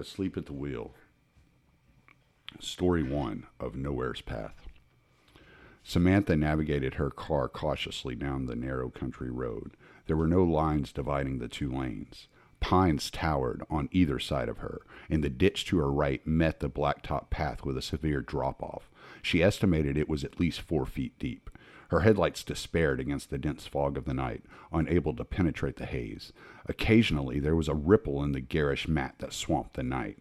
Asleep at the Wheel. Story 1 of Nowhere's Path. Samantha navigated her car cautiously down the narrow country road. There were no lines dividing the two lanes. Pines towered on either side of her, and the ditch to her right met the blacktop path with a severe drop off. She estimated it was at least four feet deep. Her headlights despaired against the dense fog of the night, unable to penetrate the haze. Occasionally there was a ripple in the garish mat that swamped the night.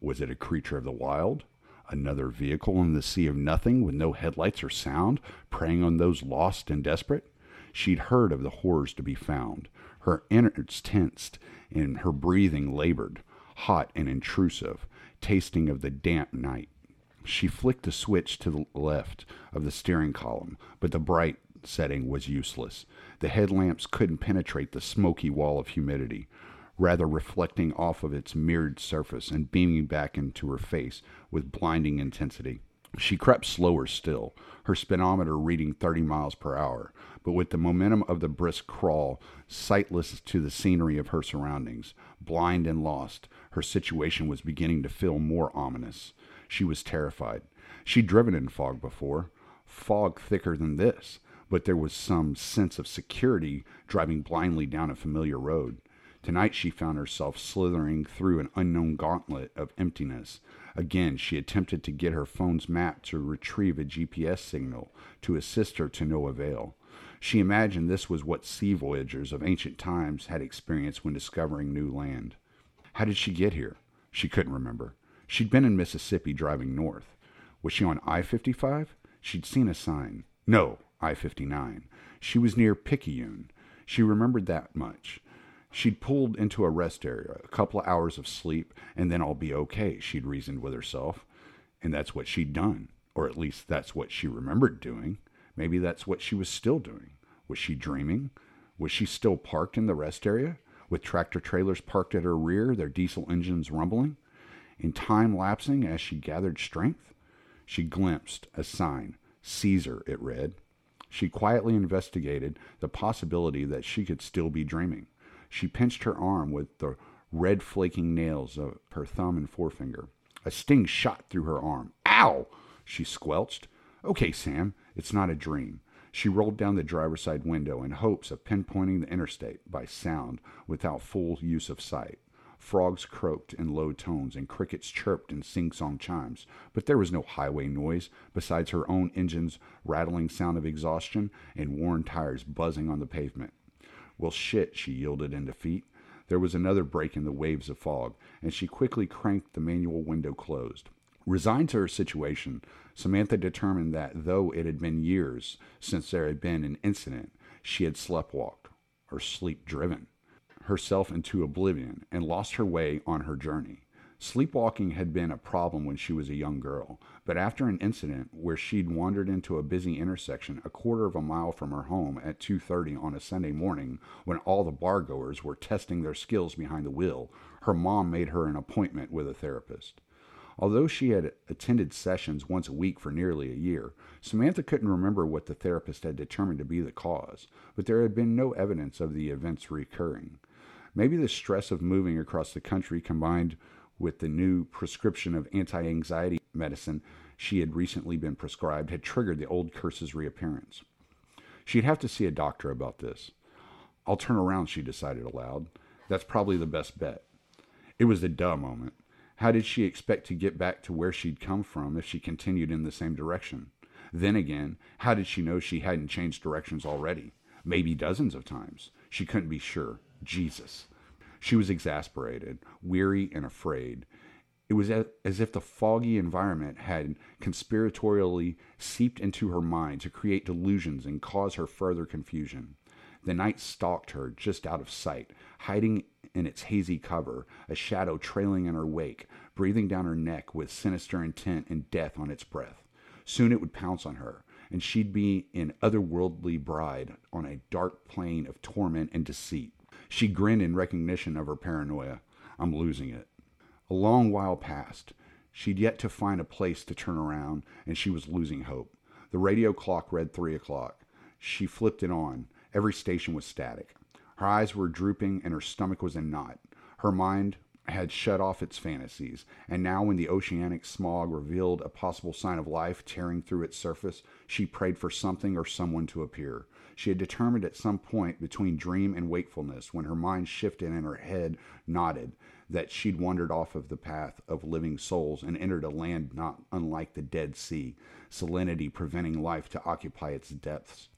Was it a creature of the wild? Another vehicle in the sea of nothing with no headlights or sound, preying on those lost and desperate? She'd heard of the horrors to be found. Her innards tensed and her breathing labored, hot and intrusive, tasting of the damp night. She flicked the switch to the left of the steering column, but the bright setting was useless. The headlamps couldn't penetrate the smoky wall of humidity, rather reflecting off of its mirrored surface and beaming back into her face with blinding intensity. She crept slower still, her speedometer reading 30 miles per hour, but with the momentum of the brisk crawl, sightless to the scenery of her surroundings, blind and lost, her situation was beginning to feel more ominous. She was terrified. She'd driven in fog before, fog thicker than this, but there was some sense of security driving blindly down a familiar road. Tonight she found herself slithering through an unknown gauntlet of emptiness. Again, she attempted to get her phone's map to retrieve a GPS signal to assist her to no avail. She imagined this was what sea voyagers of ancient times had experienced when discovering new land. How did she get here? She couldn't remember. She'd been in Mississippi driving north. Was she on I 55? She'd seen a sign. No, I 59. She was near Picayune. She remembered that much. She'd pulled into a rest area, a couple of hours of sleep, and then I'll be okay, she'd reasoned with herself. And that's what she'd done, or at least that's what she remembered doing. Maybe that's what she was still doing. Was she dreaming? Was she still parked in the rest area, with tractor trailers parked at her rear, their diesel engines rumbling? In time lapsing as she gathered strength, she glimpsed a sign. Caesar, it read. She quietly investigated the possibility that she could still be dreaming. She pinched her arm with the red flaking nails of her thumb and forefinger. A sting shot through her arm. Ow! she squelched. Okay, Sam, it's not a dream. She rolled down the driver's side window in hopes of pinpointing the interstate by sound without full use of sight. Frogs croaked in low tones and crickets chirped in sing song chimes, but there was no highway noise besides her own engine's rattling sound of exhaustion and worn tires buzzing on the pavement. Well, shit, she yielded in defeat. There was another break in the waves of fog, and she quickly cranked the manual window closed. Resigned to her situation, Samantha determined that though it had been years since there had been an incident, she had sleptwalked, or sleep driven herself into oblivion and lost her way on her journey. Sleepwalking had been a problem when she was a young girl, but after an incident where she'd wandered into a busy intersection a quarter of a mile from her home at 2:30 on a Sunday morning when all the bargoers were testing their skills behind the wheel, her mom made her an appointment with a therapist. Although she had attended sessions once a week for nearly a year, Samantha couldn't remember what the therapist had determined to be the cause, but there had been no evidence of the events recurring. Maybe the stress of moving across the country combined with the new prescription of anti anxiety medicine she had recently been prescribed had triggered the old curse's reappearance. She'd have to see a doctor about this. I'll turn around, she decided aloud. That's probably the best bet. It was a duh moment. How did she expect to get back to where she'd come from if she continued in the same direction? Then again, how did she know she hadn't changed directions already? Maybe dozens of times. She couldn't be sure. Jesus. She was exasperated, weary, and afraid. It was as if the foggy environment had conspiratorially seeped into her mind to create delusions and cause her further confusion. The night stalked her just out of sight, hiding in its hazy cover, a shadow trailing in her wake, breathing down her neck with sinister intent and death on its breath. Soon it would pounce on her, and she'd be an otherworldly bride on a dark plane of torment and deceit. She grinned in recognition of her paranoia. I'm losing it. A long while passed. She'd yet to find a place to turn around, and she was losing hope. The radio clock read three o'clock. She flipped it on. Every station was static. Her eyes were drooping, and her stomach was in knot. Her mind, had shut off its fantasies, and now when the oceanic smog revealed a possible sign of life tearing through its surface, she prayed for something or someone to appear. She had determined at some point between dream and wakefulness, when her mind shifted and her head nodded, that she'd wandered off of the path of living souls and entered a land not unlike the Dead Sea, salinity preventing life to occupy its depths.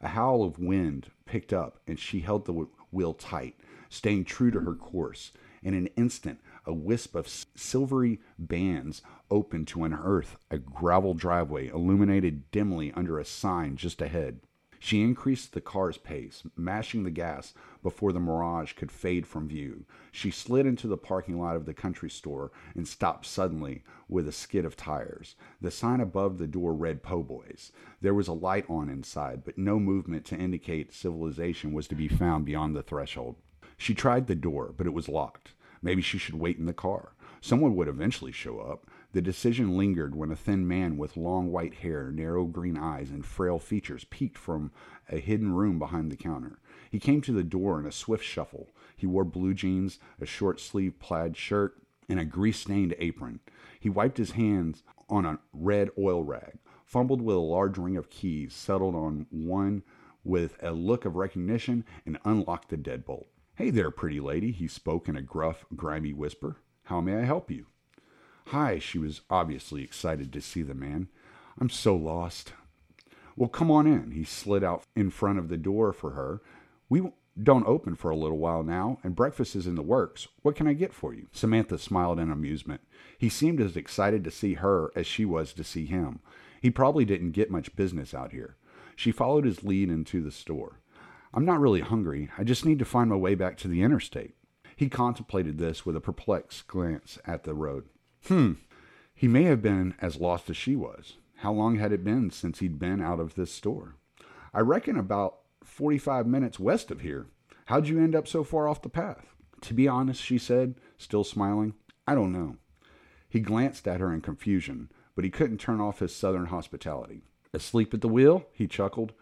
A howl of wind picked up, and she held the wheel tight, staying true to her course. In an instant, a wisp of silvery bands opened to unearth a gravel driveway illuminated dimly under a sign just ahead. She increased the car's pace, mashing the gas before the mirage could fade from view. She slid into the parking lot of the country store and stopped suddenly with a skid of tires. The sign above the door read Po' Boys. There was a light on inside, but no movement to indicate civilization was to be found beyond the threshold. She tried the door, but it was locked. Maybe she should wait in the car. Someone would eventually show up. The decision lingered when a thin man with long white hair, narrow green eyes, and frail features peeked from a hidden room behind the counter. He came to the door in a swift shuffle. He wore blue jeans, a short sleeved plaid shirt, and a grease stained apron. He wiped his hands on a red oil rag, fumbled with a large ring of keys, settled on one with a look of recognition, and unlocked the deadbolt. Hey there, pretty lady, he spoke in a gruff, grimy whisper. How may I help you? Hi, she was obviously excited to see the man. I'm so lost. Well, come on in. He slid out in front of the door for her. We don't open for a little while now, and breakfast is in the works. What can I get for you? Samantha smiled in amusement. He seemed as excited to see her as she was to see him. He probably didn't get much business out here. She followed his lead into the store. I'm not really hungry. I just need to find my way back to the interstate. He contemplated this with a perplexed glance at the road. Hmm. He may have been as lost as she was. How long had it been since he'd been out of this store? I reckon about 45 minutes west of here. How'd you end up so far off the path? To be honest, she said, still smiling, I don't know. He glanced at her in confusion, but he couldn't turn off his southern hospitality. Asleep at the wheel? He chuckled.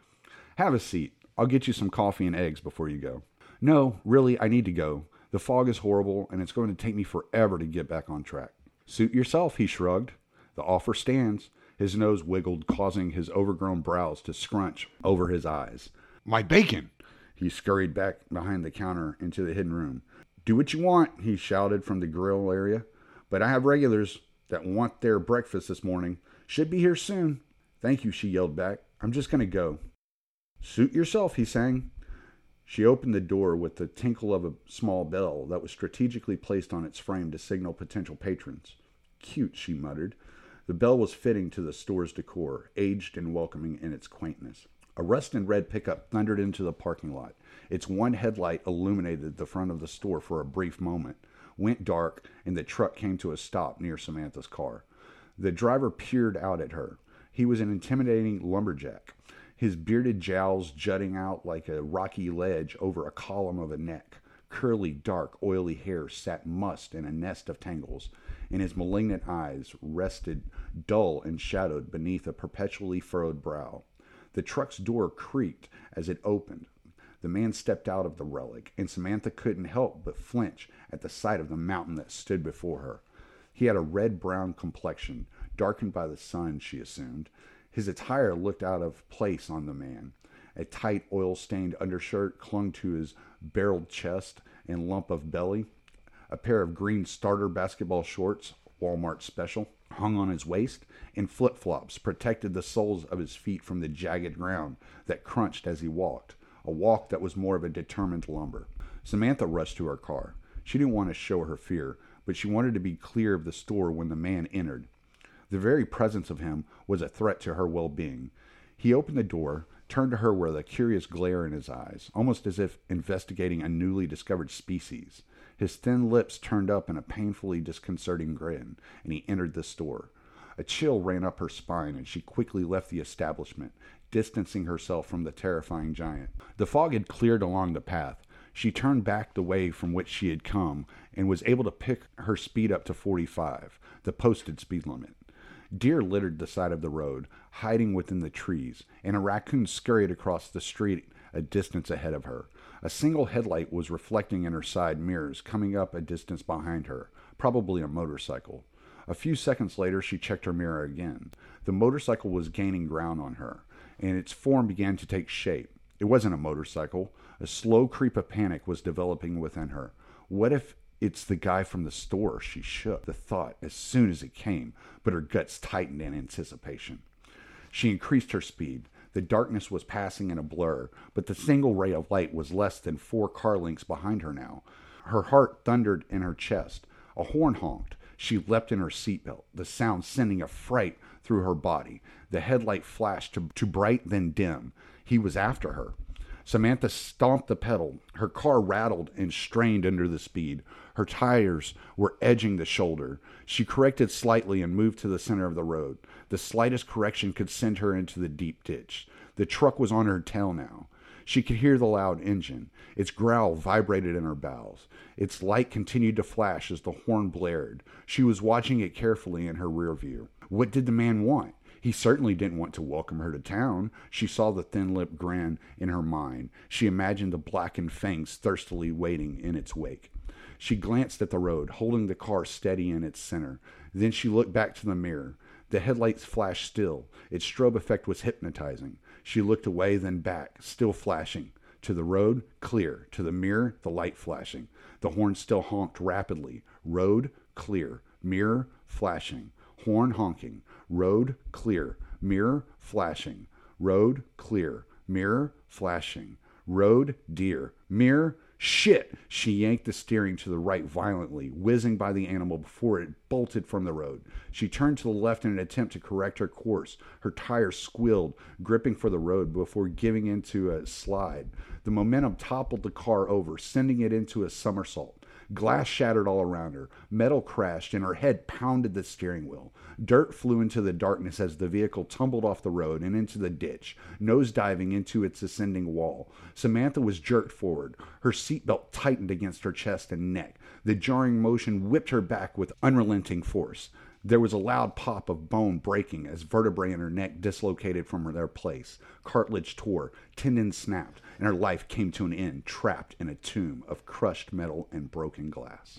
Have a seat. I'll get you some coffee and eggs before you go. No, really, I need to go. The fog is horrible, and it's going to take me forever to get back on track. Suit yourself, he shrugged. The offer stands. His nose wiggled, causing his overgrown brows to scrunch over his eyes. My bacon! He scurried back behind the counter into the hidden room. Do what you want, he shouted from the grill area. But I have regulars that want their breakfast this morning. Should be here soon. Thank you, she yelled back. I'm just going to go. Suit yourself, he sang. She opened the door with the tinkle of a small bell that was strategically placed on its frame to signal potential patrons. Cute, she muttered. The bell was fitting to the store's decor, aged and welcoming in its quaintness. A rusted red pickup thundered into the parking lot. Its one headlight illuminated the front of the store for a brief moment, went dark, and the truck came to a stop near Samantha's car. The driver peered out at her. He was an intimidating lumberjack, his bearded jowls jutting out like a rocky ledge over a column of a neck. Curly, dark, oily hair sat mussed in a nest of tangles, and his malignant eyes rested dull and shadowed beneath a perpetually furrowed brow. The truck's door creaked as it opened. The man stepped out of the relic, and Samantha couldn't help but flinch at the sight of the mountain that stood before her. He had a red brown complexion, darkened by the sun, she assumed. His attire looked out of place on the man. A tight, oil stained undershirt clung to his barreled chest and lump of belly. A pair of green starter basketball shorts, Walmart special, hung on his waist, and flip flops protected the soles of his feet from the jagged ground that crunched as he walked, a walk that was more of a determined lumber. Samantha rushed to her car. She didn't want to show her fear, but she wanted to be clear of the store when the man entered. The very presence of him was a threat to her well being. He opened the door, turned to her with a curious glare in his eyes, almost as if investigating a newly discovered species. His thin lips turned up in a painfully disconcerting grin, and he entered the store. A chill ran up her spine, and she quickly left the establishment, distancing herself from the terrifying giant. The fog had cleared along the path. She turned back the way from which she had come and was able to pick her speed up to 45, the posted speed limit. Deer littered the side of the road, hiding within the trees, and a raccoon scurried across the street a distance ahead of her. A single headlight was reflecting in her side mirrors, coming up a distance behind her, probably a motorcycle. A few seconds later, she checked her mirror again. The motorcycle was gaining ground on her, and its form began to take shape. It wasn't a motorcycle. A slow creep of panic was developing within her. What if it's the guy from the store? She shook the thought as soon as it came, but her guts tightened in anticipation. She increased her speed. The darkness was passing in a blur, but the single ray of light was less than four car lengths behind her now. Her heart thundered in her chest. A horn honked. She leapt in her seatbelt, the sound sending a fright through her body. The headlight flashed to, to bright, then dim. He was after her. Samantha stomped the pedal. Her car rattled and strained under the speed. Her tires were edging the shoulder. She corrected slightly and moved to the center of the road. The slightest correction could send her into the deep ditch. The truck was on her tail now. She could hear the loud engine. Its growl vibrated in her bowels. Its light continued to flash as the horn blared. She was watching it carefully in her rear view. What did the man want? He certainly didn't want to welcome her to town. She saw the thin lipped grin in her mind. She imagined the blackened fangs thirstily waiting in its wake. She glanced at the road, holding the car steady in its center. Then she looked back to the mirror. The headlights flashed still. Its strobe effect was hypnotizing. She looked away, then back, still flashing. To the road, clear. To the mirror, the light flashing. The horn still honked rapidly. Road, clear. Mirror, flashing. Horn honking. Road, clear. Mirror, flashing. Road, clear. Mirror, flashing. Road, deer. Mirror, Shit! She yanked the steering to the right violently, whizzing by the animal before it bolted from the road. She turned to the left in an attempt to correct her course. Her tires squealed, gripping for the road before giving into a slide. The momentum toppled the car over, sending it into a somersault. Glass shattered all around her. Metal crashed, and her head pounded the steering wheel. Dirt flew into the darkness as the vehicle tumbled off the road and into the ditch, nose diving into its ascending wall. Samantha was jerked forward. Her seatbelt tightened against her chest and neck. The jarring motion whipped her back with unrelenting force. There was a loud pop of bone breaking as vertebrae in her neck dislocated from their place. Cartilage tore, tendons snapped, and her life came to an end, trapped in a tomb of crushed metal and broken glass.